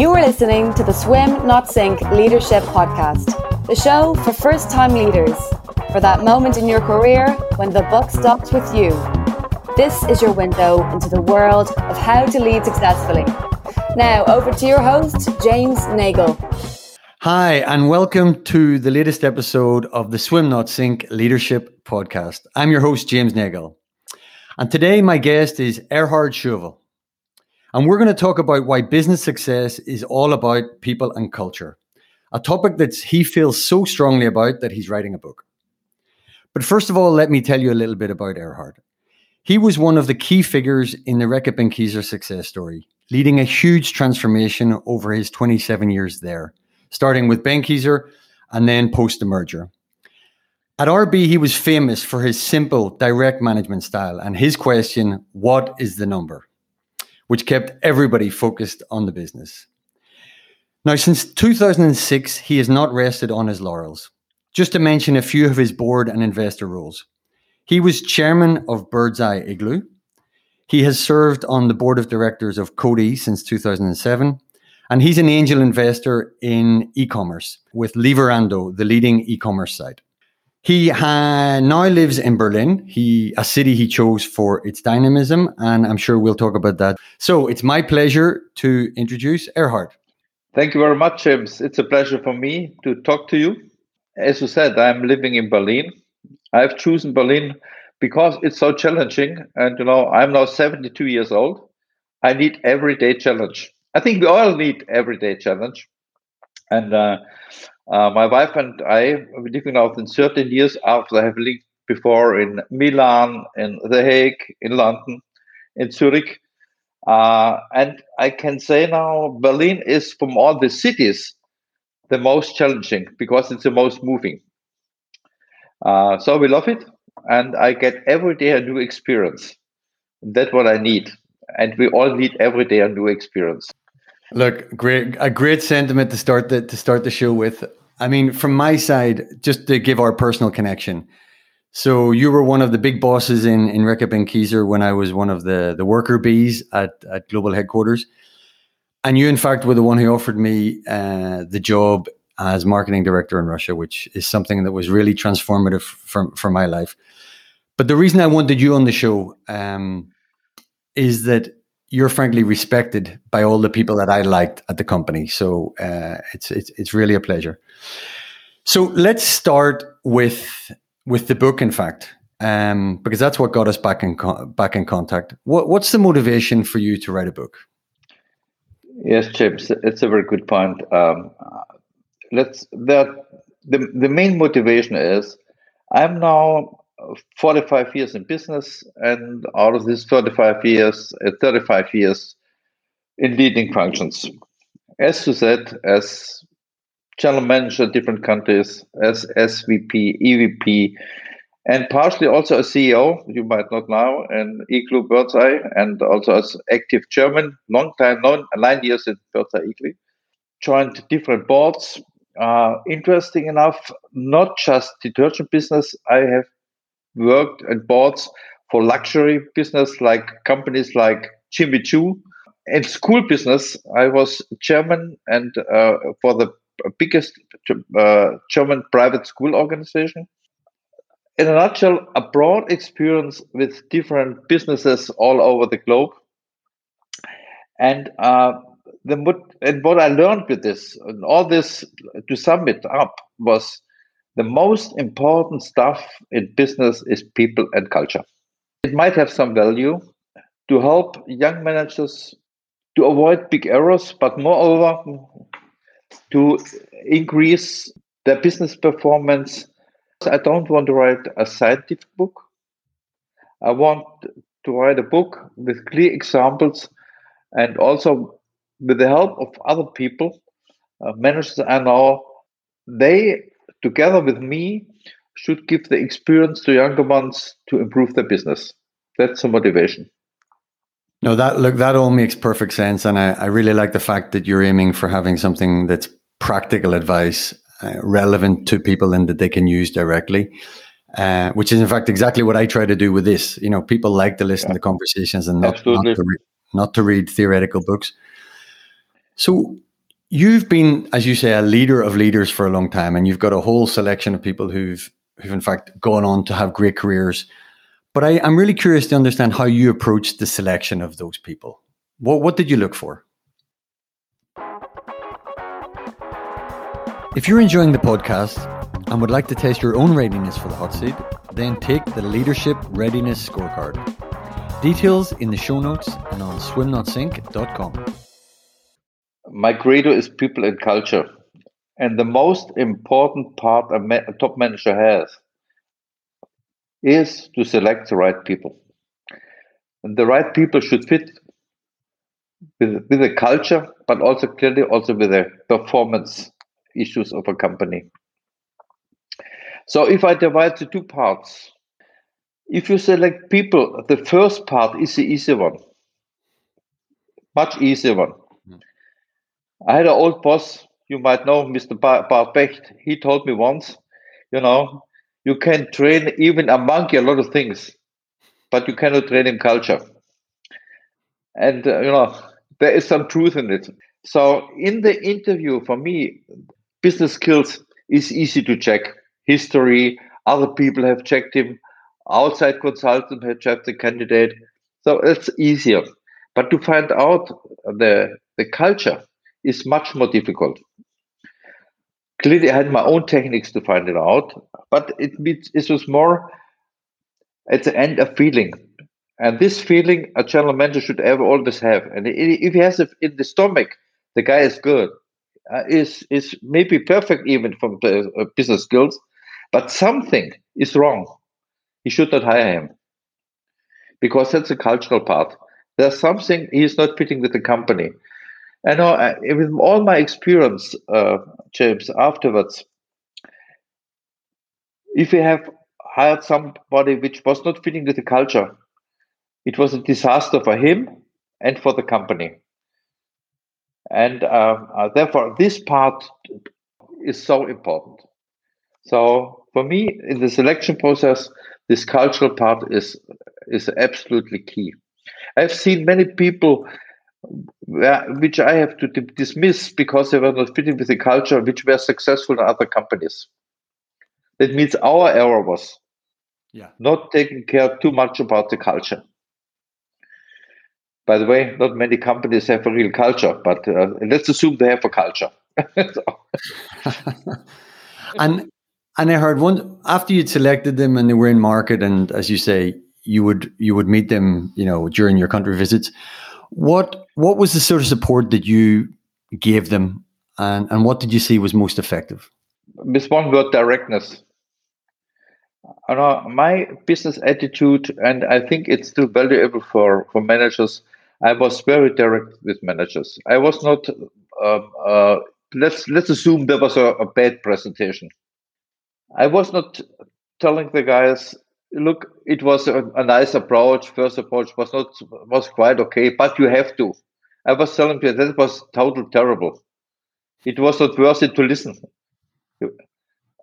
You are listening to the Swim Not Sink Leadership Podcast, the show for first time leaders, for that moment in your career when the buck stops with you. This is your window into the world of how to lead successfully. Now, over to your host, James Nagel. Hi, and welcome to the latest episode of the Swim Not Sink Leadership Podcast. I'm your host, James Nagel. And today, my guest is Erhard Schoewel. And we're going to talk about why business success is all about people and culture, a topic that he feels so strongly about that he's writing a book. But first of all, let me tell you a little bit about Erhard. He was one of the key figures in the Reckitt Benckiser success story, leading a huge transformation over his 27 years there, starting with Benckiser and then post the merger. At RB, he was famous for his simple, direct management style and his question, What is the number? Which kept everybody focused on the business. Now, since 2006, he has not rested on his laurels. Just to mention a few of his board and investor roles. He was chairman of Birdseye Iglo. He has served on the board of directors of Coty since 2007. And he's an angel investor in e commerce with Lieferando, the leading e commerce site. He now lives in Berlin, he a city he chose for its dynamism, and I'm sure we'll talk about that. So it's my pleasure to introduce Erhard. Thank you very much, James. It's a pleasure for me to talk to you. As you said, I'm living in Berlin. I've chosen Berlin because it's so challenging, and you know I'm now 72 years old. I need everyday challenge. I think we all need everyday challenge, and uh, uh, my wife and I living now in 13 years after I have lived before in Milan, in The Hague, in London, in Zurich. Uh, and I can say now Berlin is from all the cities the most challenging because it's the most moving. Uh, so we love it, and I get every day a new experience. That's what I need, and we all need every day a new experience. Look, great, a great sentiment to start the to start the show with. I mean, from my side, just to give our personal connection. So you were one of the big bosses in in Reckitt Benckiser when I was one of the the worker bees at at global headquarters, and you in fact were the one who offered me uh, the job as marketing director in Russia, which is something that was really transformative for for my life. But the reason I wanted you on the show um, is that you're frankly respected by all the people that I liked at the company. So uh, it's it's it's really a pleasure. So let's start with with the book. In fact, um, because that's what got us back in back in contact. What what's the motivation for you to write a book? Yes, James, it's a very good point. Um, let's that the the main motivation is I'm now 45 years in business, and out of these 35 years, uh, 35 years in leading functions. As you said, as general manager different countries, as SVP, EVP, and partially also a CEO, you might not know, in Iglo Birdseye, and also as active chairman, long time, nine, years in Birdseye Iglo. Joined different boards. Uh, interesting enough, not just detergent business, I have worked at boards for luxury business like companies like Jimmy Choo. In school business, I was chairman and uh, for the biggest uh, German private school organization. In a nutshell, a broad experience with different businesses all over the globe. And uh, the and what I learned with this and all this to sum it up was the most important stuff in business is people and culture. It might have some value to help young managers to avoid big errors, but moreover, to increase their business performance. I don't want to write a scientific book. I want to write a book with clear examples and also with the help of other people, uh, managers I know, they together with me, should give the experience to younger ones to improve their business. That's the motivation. No, that look that all makes perfect sense, and I, I really like the fact that you're aiming for having something that's practical advice, uh, relevant to people, and that they can use directly. Uh, which is in fact exactly what I try to do with this. You know, people like to listen yeah. to conversations and not, not to, re- not to read theoretical books. So You've been, as you say, a leader of leaders for a long time, and you've got a whole selection of people who've who've in fact gone on to have great careers. But I, I'm really curious to understand how you approached the selection of those people. What what did you look for? If you're enjoying the podcast and would like to test your own readiness for the hot seat, then take the Leadership Readiness Scorecard. Details in the show notes and on swimnotsink.com. My credo is people and culture. And the most important part a, ma- a top manager has is to select the right people. And the right people should fit with, with the culture, but also clearly also with the performance issues of a company. So if I divide the two parts, if you select people, the first part is the easy one, much easier one. I had an old boss, you might know Mr. Bart Becht. He told me once, you know, you can train even a monkey a lot of things, but you cannot train him culture. And, uh, you know, there is some truth in it. So in the interview, for me, business skills is easy to check. History, other people have checked him, outside consultant have checked the candidate. So it's easier. But to find out the, the culture is much more difficult. Clearly, I had my own techniques to find it out, but it, it was more at the end a feeling. And this feeling a general manager should ever always have. And if he has it in the stomach, the guy is good uh, is is maybe perfect even from the uh, business skills, but something is wrong. He should not hire him because that's a cultural part. There's something he's not fitting with the company. I know uh, with all my experience, uh, James, afterwards, if you have hired somebody which was not fitting with the culture, it was a disaster for him and for the company. And uh, uh, therefore, this part is so important. So for me, in the selection process, this cultural part is is absolutely key. I've seen many people which I have to dismiss because they were not fitting with the culture, which were successful in other companies. That means our error was yeah. not taking care too much about the culture. By the way, not many companies have a real culture, but uh, let's assume they have a culture. and and I heard one after you'd selected them and they were in market, and as you say, you would you would meet them, you know, during your country visits. What what was the sort of support that you gave them, and and what did you see was most effective? With one word, directness. I know my business attitude, and I think it's still valuable for for managers I was very direct with managers. I was not. Uh, uh, let's let's assume there was a, a bad presentation. I was not telling the guys, look, it was a, a, nice approach. First approach was not was quite okay, but you have to. I was telling you that was total terrible. It was not worth it to listen.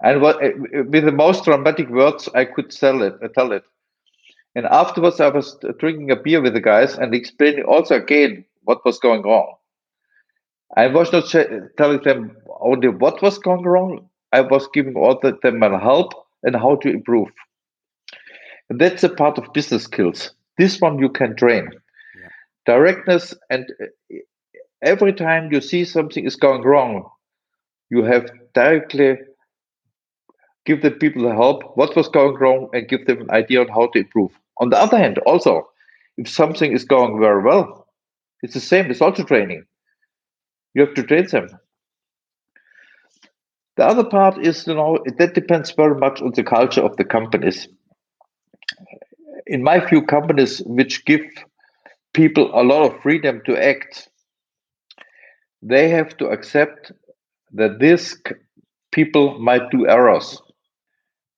And what, with the most dramatic words I could tell it, tell it. And afterwards, I was drinking a beer with the guys and explaining also again what was going wrong. I was not telling them only what was going wrong. I was giving all of them help and how to improve. And that's a part of business skills. This one you can train. Yeah. Directness and uh, every time you see something is going wrong, you have directly give the people the help, what was going wrong, and give them an idea on how to improve. On the other hand, also, if something is going very well, it's the same, it's also training. You have to train them. The other part is, you know, that depends very much on the culture of the companies. In my view, companies which give people a lot of freedom to act, they have to accept that these people might do errors.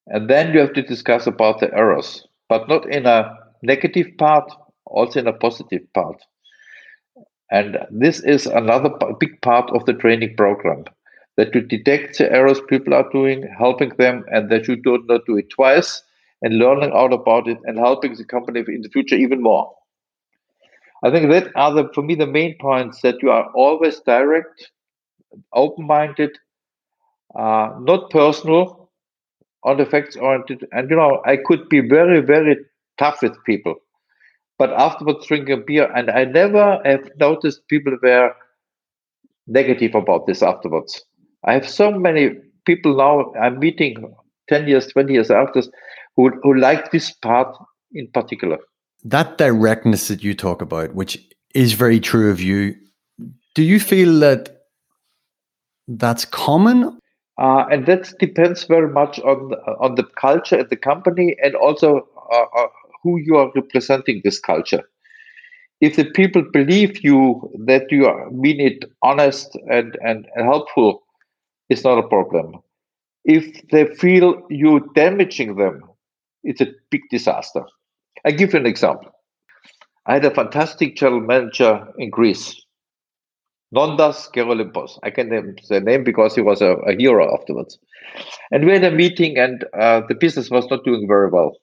And then you have to discuss about the errors but not in a negative part, also in a positive part. And this is another big part of the training program that you detect the errors people are doing, helping them, and that you do not do it twice, and learning out about it and helping the company in the future even more. I think that are the, for me the main points that you are always direct open-minded, uh, not personal, on the facts oriented. And you know, I could be very, very tough with people, but afterwards drink a beer, and I never have noticed people were negative about this afterwards. I have so many people now I'm meeting 10 years, 20 years after who, who like this part in particular. That directness that you talk about, which is very true of you, do you feel that that's common? Uh, and that depends very much on on the culture at the company and also uh, uh, who you are representing this culture. If the people believe you that you are, mean it honest and, and, and helpful, it's not a problem. If they feel you damaging them, it's a big disaster. I give you an example. I had a fantastic general manager in Greece, Nondas Gerolimpos. I can name the name because he was a, a hero afterwards. And we had a meeting, and uh, the business was not doing very well.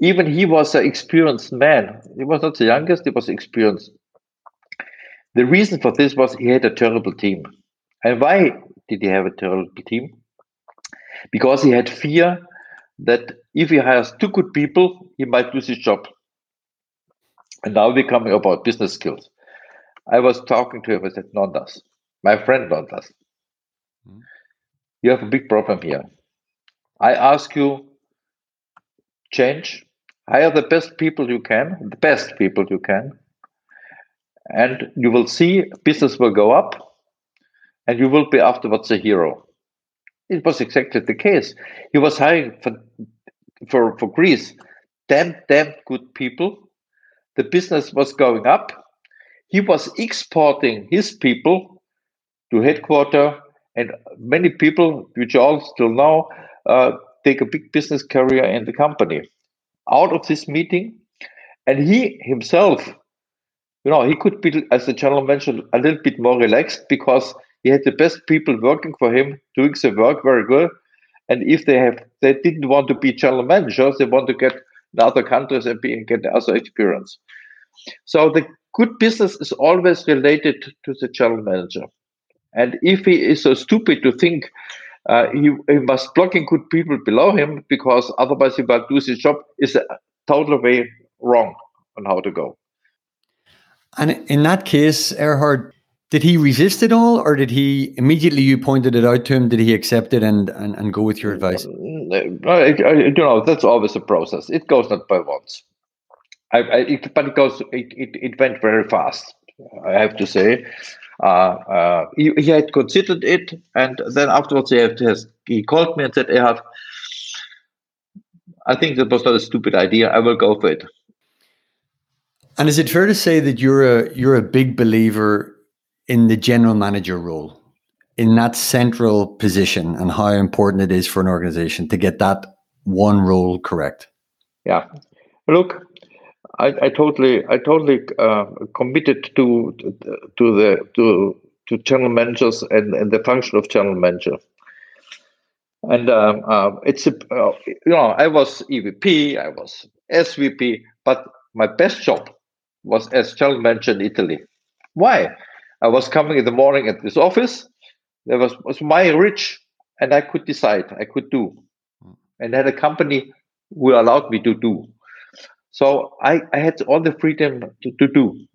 Even he was an experienced man. He was not the youngest, he was experienced. The reason for this was he had a terrible team. And why did he have a terrible team? Because he had fear that if he hires two good people, he might lose his job. And now we're coming about business skills. I was talking to him, I said, Nondas, my friend Nondas, mm-hmm. you have a big problem here. I ask you, change, hire the best people you can, the best people you can, and you will see business will go up and you will be afterwards a hero. It was exactly the case. He was hiring for for, for Greece damn damn good people. The business was going up. He was exporting his people to headquarter, and many people, which all still now, uh, take a big business career in the company. Out of this meeting, and he himself, you know, he could be, as the general mentioned, a little bit more relaxed because he had the best people working for him, doing the work very good. And if they have, they didn't want to be general managers, they want to get in other countries and be and get other experience. So the good business is always related to the general manager. And if he is so stupid to think uh, he, he must blocking good people below him because otherwise he will lose his job, is a total way wrong on how to go. And in that case, Erhard, did he resist it all, or did he immediately you pointed it out to him? Did he accept it and and, and go with your advice? Mm, I, I, you know, that's always a process. It goes not by once. I, it, but it goes. It, it, it went very fast. I have to say. Uh, uh, he, he, had considered it, and then afterwards he, had, he called me and said, "Erhard, I think that was not a stupid idea. I will go for it." And is it fair to say that you're a you're a big believer in the general manager role, in that central position, and how important it is for an organization to get that one role correct? Yeah, look, I, I totally, I totally uh, committed to to the to to general managers and, and the function of general manager. And um, uh, it's a, uh, you know I was EVP, I was SVP, but my best job was as general manager in Italy. Why? I was coming in the morning at this office. There was, was my rich, and I could decide. I could do, hmm. and I had a company who allowed me to do. So I, I had all the freedom to, to do.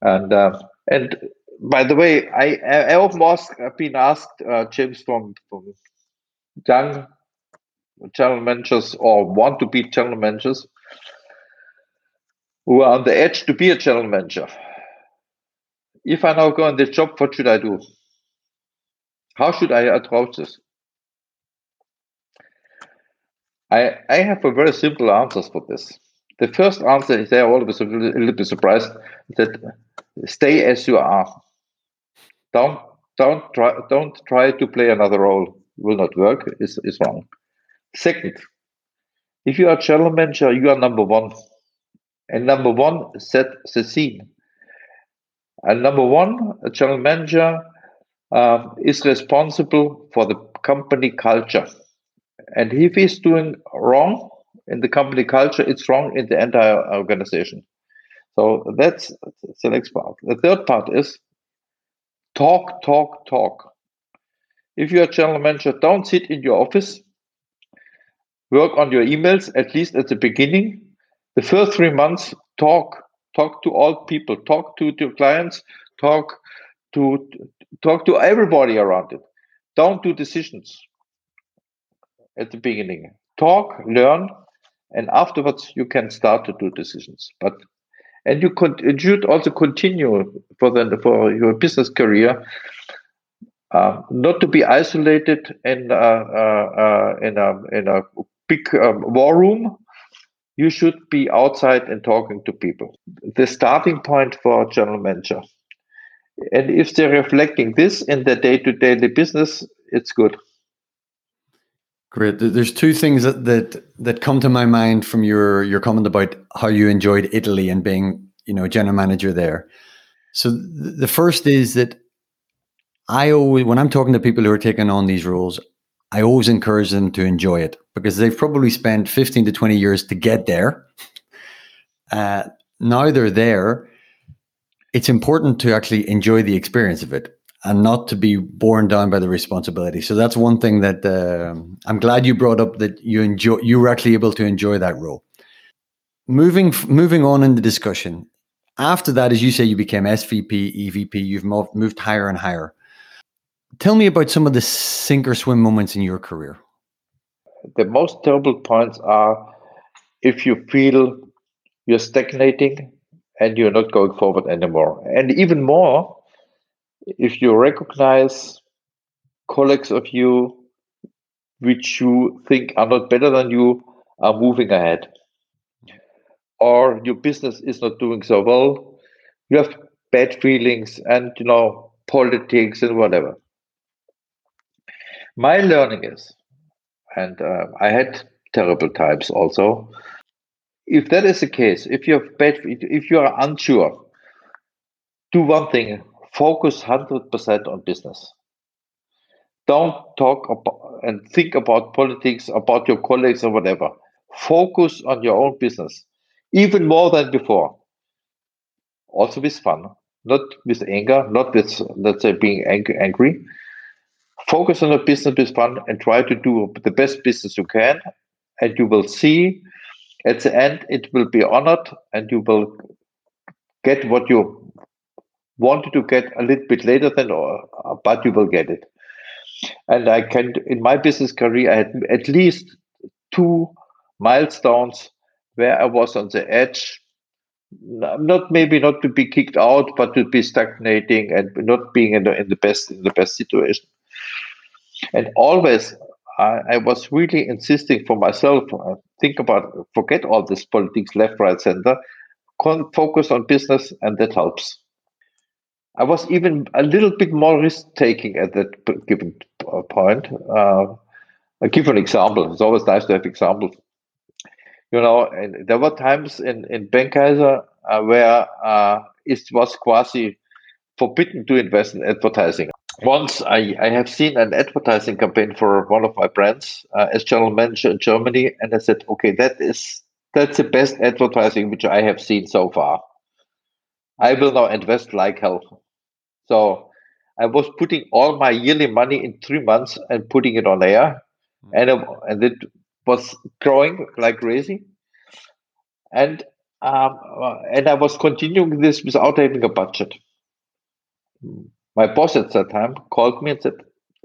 And uh, and by the way, I I often ask, I've been asked, uh, James, from, from young general managers or want to be general managers who are on the edge to be a general manager if I now go on this job, what should I do? How should I approach this? I, I have a very simple answers for this. The first answer is they're always a little, a little bit surprised that stay as you are. Don't don't try don't try to play another role. Will not work. Is is wrong. Second, if you are general manager, you are number one, and number one set the scene. And number one, a general manager uh, is responsible for the company culture. And if he's doing wrong in the company culture, it's wrong in the entire organization. So that's, that's the next part. The third part is talk, talk, talk. If you're a general manager, don't sit in your office. Work on your emails, at least at the beginning. The first three months, talk. Talk to all people. Talk to your clients. Talk to talk to everybody around it. Don't do decisions at the beginning. Talk, learn, and afterwards you can start to do decisions. But and you, could, should also continue for the for your business career uh, not to be isolated in uh, uh in a in a big um, war room. You should be outside and talking to people. The starting point for a general manager. And if they're reflecting this in their day-to-day business, it's good. Great. There's two things that, that that come to my mind from your your comment about how you enjoyed Italy and being, you know, general manager there. So the first is that I always, when I'm talking to people who are taking on these roles, I always encourage them to enjoy it because they've probably spent 15 to 20 years to get there. Uh, now they're there. It's important to actually enjoy the experience of it and not to be borne down by the responsibility. So that's one thing that uh, I'm glad you brought up that you enjoy. You were actually able to enjoy that role. Moving moving on in the discussion. After that, as you say, you became SVP, EVP. You've moved, moved higher and higher. Tell me about some of the sink or swim moments in your career. The most terrible points are if you feel you're stagnating and you're not going forward anymore. And even more, if you recognize colleagues of you which you think are not better than you are moving ahead or your business is not doing so well you have bad feelings and you know politics and whatever my learning is and uh, i had terrible times also if that is the case if you have bad if you are unsure do one thing focus 100% on business. Don't talk about and think about politics, about your colleagues or whatever. Focus on your own business, even more than before. Also with fun, not with anger, not with, let's say, being ang- angry. Focus on your business with fun and try to do the best business you can. And you will see at the end, it will be honored and you will get what you wanted to get a little bit later than, or, uh, but you will get it. And I can, in my business career, I had at least two milestones where I was on the edge, not maybe not to be kicked out, but to be stagnating and not being in the, in the best in the best situation. And always, I, I was really insisting for myself. Uh, think about forget all this politics, left, right, center. Con- focus on business, and that helps. I was even a little bit more risk taking at that given point. Uh, I'll give an example. It's always nice to have examples. You know, and there were times in, in Benckiser uh, where uh, it was quasi forbidden to invest in advertising. Once I, I have seen an advertising campaign for one of my brands uh, as general manager in Germany, and I said, okay, that is that's the best advertising which I have seen so far. I will now invest like hell. So I was putting all my yearly money in three months and putting it on air, mm. and it, and it was growing like crazy. And um, and I was continuing this without having a budget. My boss at that time called me and said,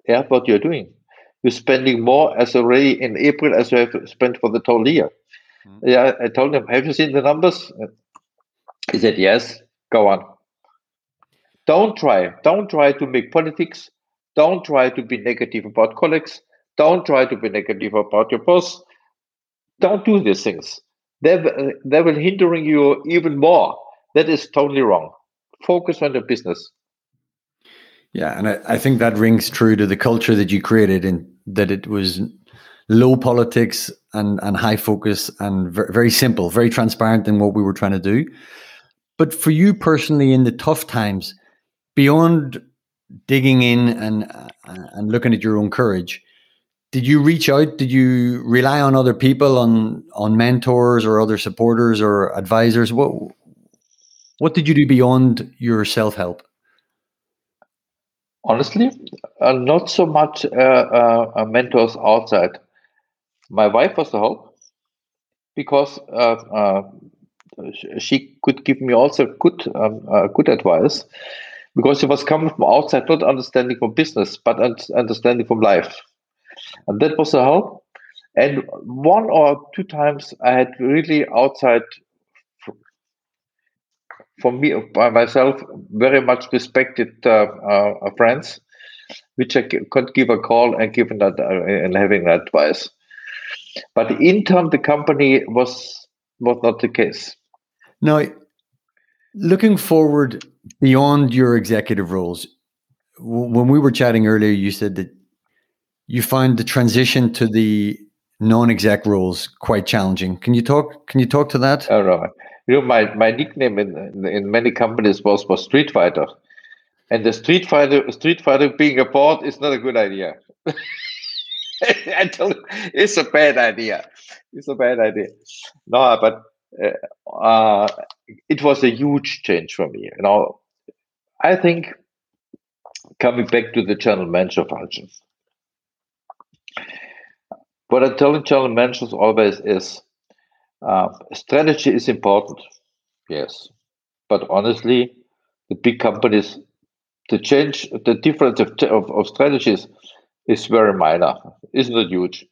"Yeah, what you're doing? You're spending more as already in April as you have spent for the whole year." Mm. Yeah, I told him, "Have you seen the numbers?" He said, "Yes." Go on. Don't try. Don't try to make politics. Don't try to be negative about colleagues. Don't try to be negative about your boss. Don't do these things. They, they will hindering you even more. That is totally wrong. Focus on the business. Yeah, and I, I think that rings true to the culture that you created, and that it was low politics and and high focus and very, very simple, very transparent in what we were trying to do. But for you personally, in the tough times, beyond digging in and uh, and looking at your own courage did you reach out? Did you rely on other people on on mentors or other supporters or advisors? What what did you do beyond your self-help Honestly, uh, not so much uh, uh, uh mentors outside. My wife was the help because uh, she could give me also good um, good advice because she was coming from outside, not understanding from business, but understanding from life, and that was a help. And one or two times I had really outside for me by myself very much respected uh, uh, friends which i could give a call and give that uh, and having advice. But in turn the company was was not the case. Now looking forward beyond your executive roles when we were chatting earlier you said that you find the transition to the non-exec roles quite challenging. Can you talk can you talk to that? All right you know, my, my nickname in, in many companies was, was Street Fighter. And the Street Fighter Street Fighter being a board is not a good idea. I tell you, it's a bad idea. It's a bad idea. No, but uh, uh, it was a huge change for me. You know, I think coming back to the channel manager function, what I tell general managers always is uh, strategy is important, yes, but honestly, the big companies, the change, the difference of, of, of strategies is very minor, is not it huge.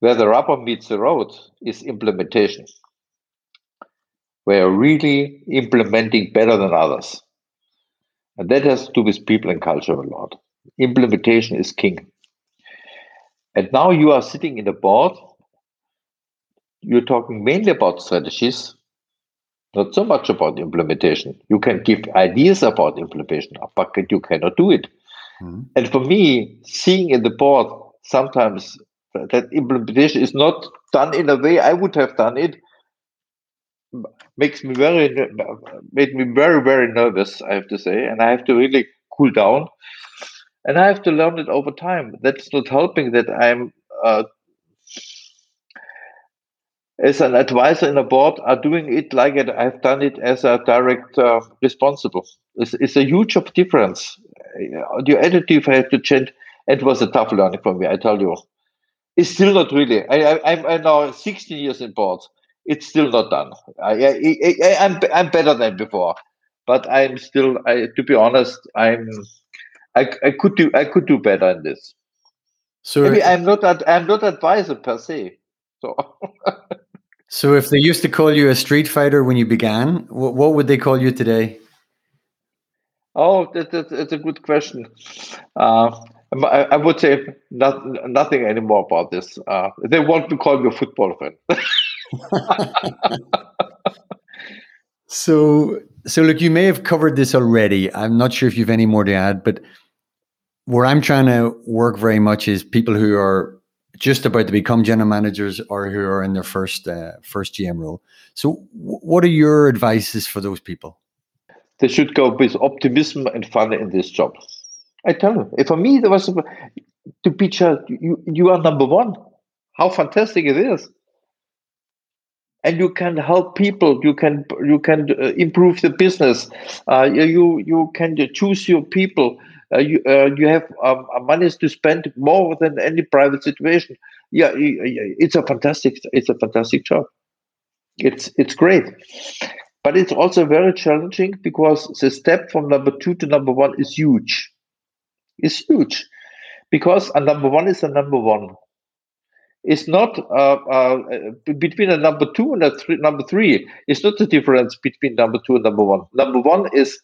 Where the rubber meets the road is implementation. We're really implementing better than others. And that has to do with people and culture a lot. Implementation is king. And now you are sitting in the board you're talking mainly about strategies, not so much about implementation. You can give ideas about implementation, but you cannot do it. Mm-hmm. And for me, seeing in the board sometimes that implementation is not done in a way I would have done it makes me very made me very very nervous i have to say and i have to really cool down and i have to learn it over time that's not helping that i'm uh, as an advisor in a board are doing it like it, I've done it as a direct uh, responsible. It's, it's, a huge of difference. Your attitude has to change. It was a tough learning for me, I tell you. It's still not really. I, I, I'm now 16 years in boards. It's still not done. I, I, I, I'm, I'm better than before, but I'm still. I, to be honest, I'm. I, I could do. I could do better in this. So Maybe I'm not. I'm not advisor per se. So. So, if they used to call you a street fighter when you began, what, what would they call you today? Oh, that, that, that's a good question. Uh, I, I, would say not, nothing anymore about this. Uh, they want to call me a football fan. so, so look, you may have covered this already. I'm not sure if you've any more to add, but where I'm trying to work very much is people who are just about to become general managers or who are in their first uh, first GM role. So, w- what are your advices for those people? They should go with optimism and fun in this job. I tell you, if for me there was to pitch you you are number one. How fantastic it is! And you can help people. You can you can uh, improve the business. Uh, you you can choose your people you uh, you have um, uh, money to spend more than any private situation. Yeah, it's a fantastic it's a fantastic job. It's it's great, but it's also very challenging because the step from number two to number one is huge. It's huge because a number one is a number one. It's not uh, uh, between a number two and a three, number three. It's not the difference between number two and number one. Number one is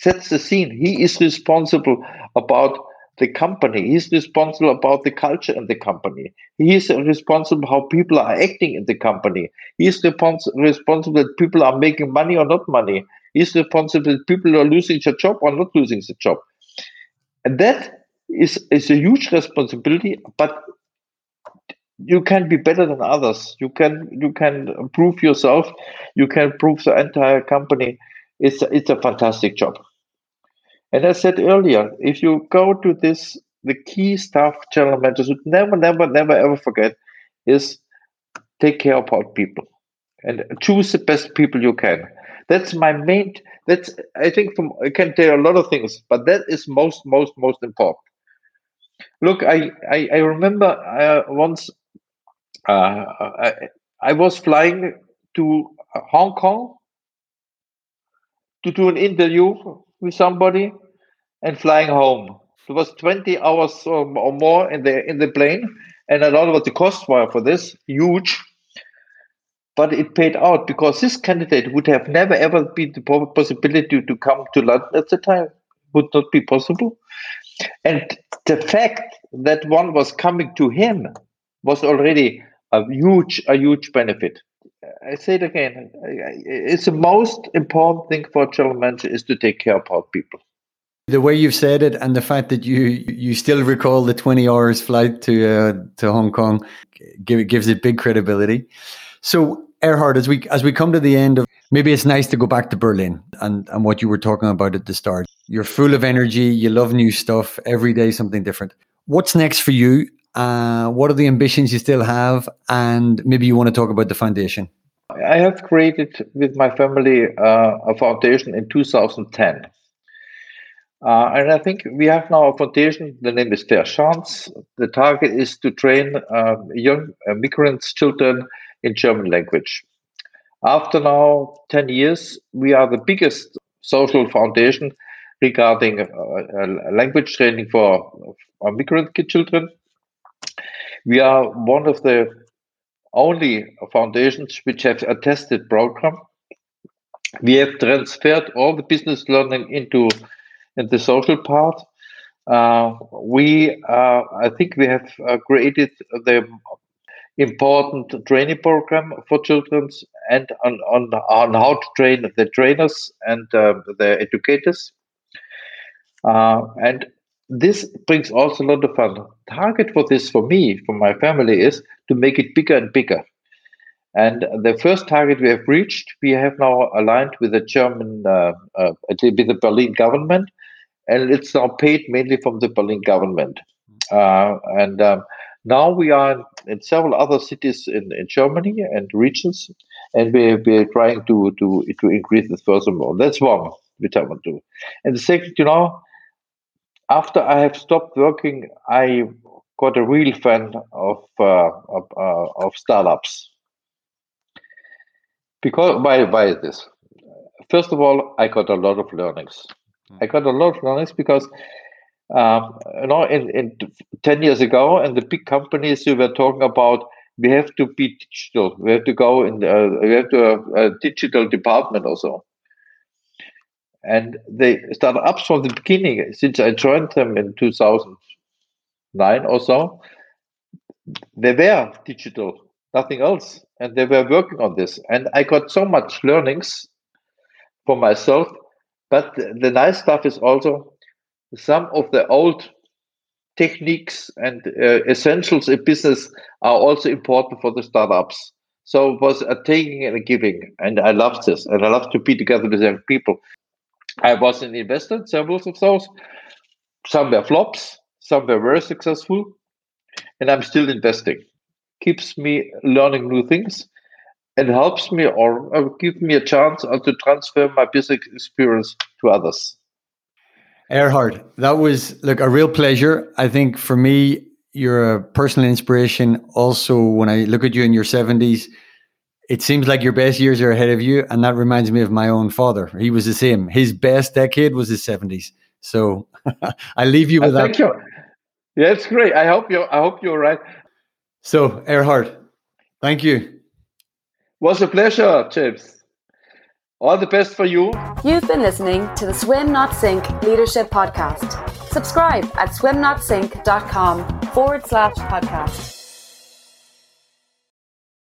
sets the scene. He is responsible about the company. He's responsible about the culture in the company. He is responsible how people are acting in the company. He is respons- responsible that people are making money or not money. He is responsible that people are losing their job or not losing the job. And that is, is a huge responsibility, but you can be better than others. You can you can prove yourself. You can prove the entire company. It's it's a fantastic job. And I said earlier, if you go to this, the key stuff general managers should never, never, never, ever forget is take care about people and choose the best people you can. That's my main. That's I think from I can tell a lot of things, but that is most most most important. Look, I I, I remember uh, once uh, I, I was flying to Hong Kong to do an interview with somebody and flying home. It was 20 hours or more in the in the plane, and don't know what the cost were for this. Huge, but it paid out because this candidate would have never ever been the possibility to come to London at the time. Would not be possible, and the fact that one was coming to him was already a huge a huge benefit. I say it again. It's the most important thing for a general manager is to take care about people. The way you've said it, and the fact that you you still recall the twenty hours flight to uh, to Hong Kong, give, gives it big credibility. So, Erhard, as we as we come to the end of, maybe it's nice to go back to Berlin and and what you were talking about at the start. You're full of energy. You love new stuff every day, something different. What's next for you? Uh, what are the ambitions you still have? And maybe you want to talk about the foundation. I have created with my family uh, a foundation in 2010. Uh, and I think we have now a foundation. The name is Fair Chance. The target is to train um, young uh, migrants, children in German language. After now 10 years, we are the biggest social foundation regarding uh, uh language training for, for migrant children. We are one of the only foundations which have a tested program. We have transferred all the business learning into in the social part. Uh, we, uh, I think, we have uh, created the important training program for children and on, on, on how to train the trainers and uh, the educators. Uh, and this brings also a lot of fun. Target for this, for me, for my family, is to make it bigger and bigger. And the first target we have reached, we have now aligned with the German, uh, uh, with the Berlin government, and it's now paid mainly from the Berlin government. Uh, and um, now we are in several other cities in, in Germany and regions, and we, we're trying to, to, to increase this furthermore. That's one which I want to do. And the second, you know, after I have stopped working, I got a real fan of uh, of, uh, of, startups. Because why why this? First of all, I got a lot of learnings. I got a lot of learnings because um, you know in, in 10 years ago and the big companies you were talking about we have to be digital we have to go in uh, we have to have a digital department also and they started up from the beginning since I joined them in 2009 or so. They were digital, nothing else, and they were working on this. And I got so much learnings for myself. But the nice stuff is also some of the old techniques and uh, essentials in business are also important for the startups. So it was a taking and a giving, and I love this, and I love to be together with young people. I was an investor in several of those. Some were flops, some were very successful, and I'm still investing. Keeps me learning new things and helps me or, or give me a chance to transfer my business experience to others. Erhard, that was look a real pleasure. I think for me, you're a personal inspiration. Also, when I look at you in your seventies, it seems like your best years are ahead of you, and that reminds me of my own father. He was the same. His best decade was his seventies. So I leave you with uh, that. Thank you. Yeah, it's great. I hope you're, I hope you're right. So Erhard, thank you. Was a pleasure, James. All the best for you. You've been listening to the Swim Not Sink Leadership Podcast. Subscribe at swimnotsink.com forward slash podcast.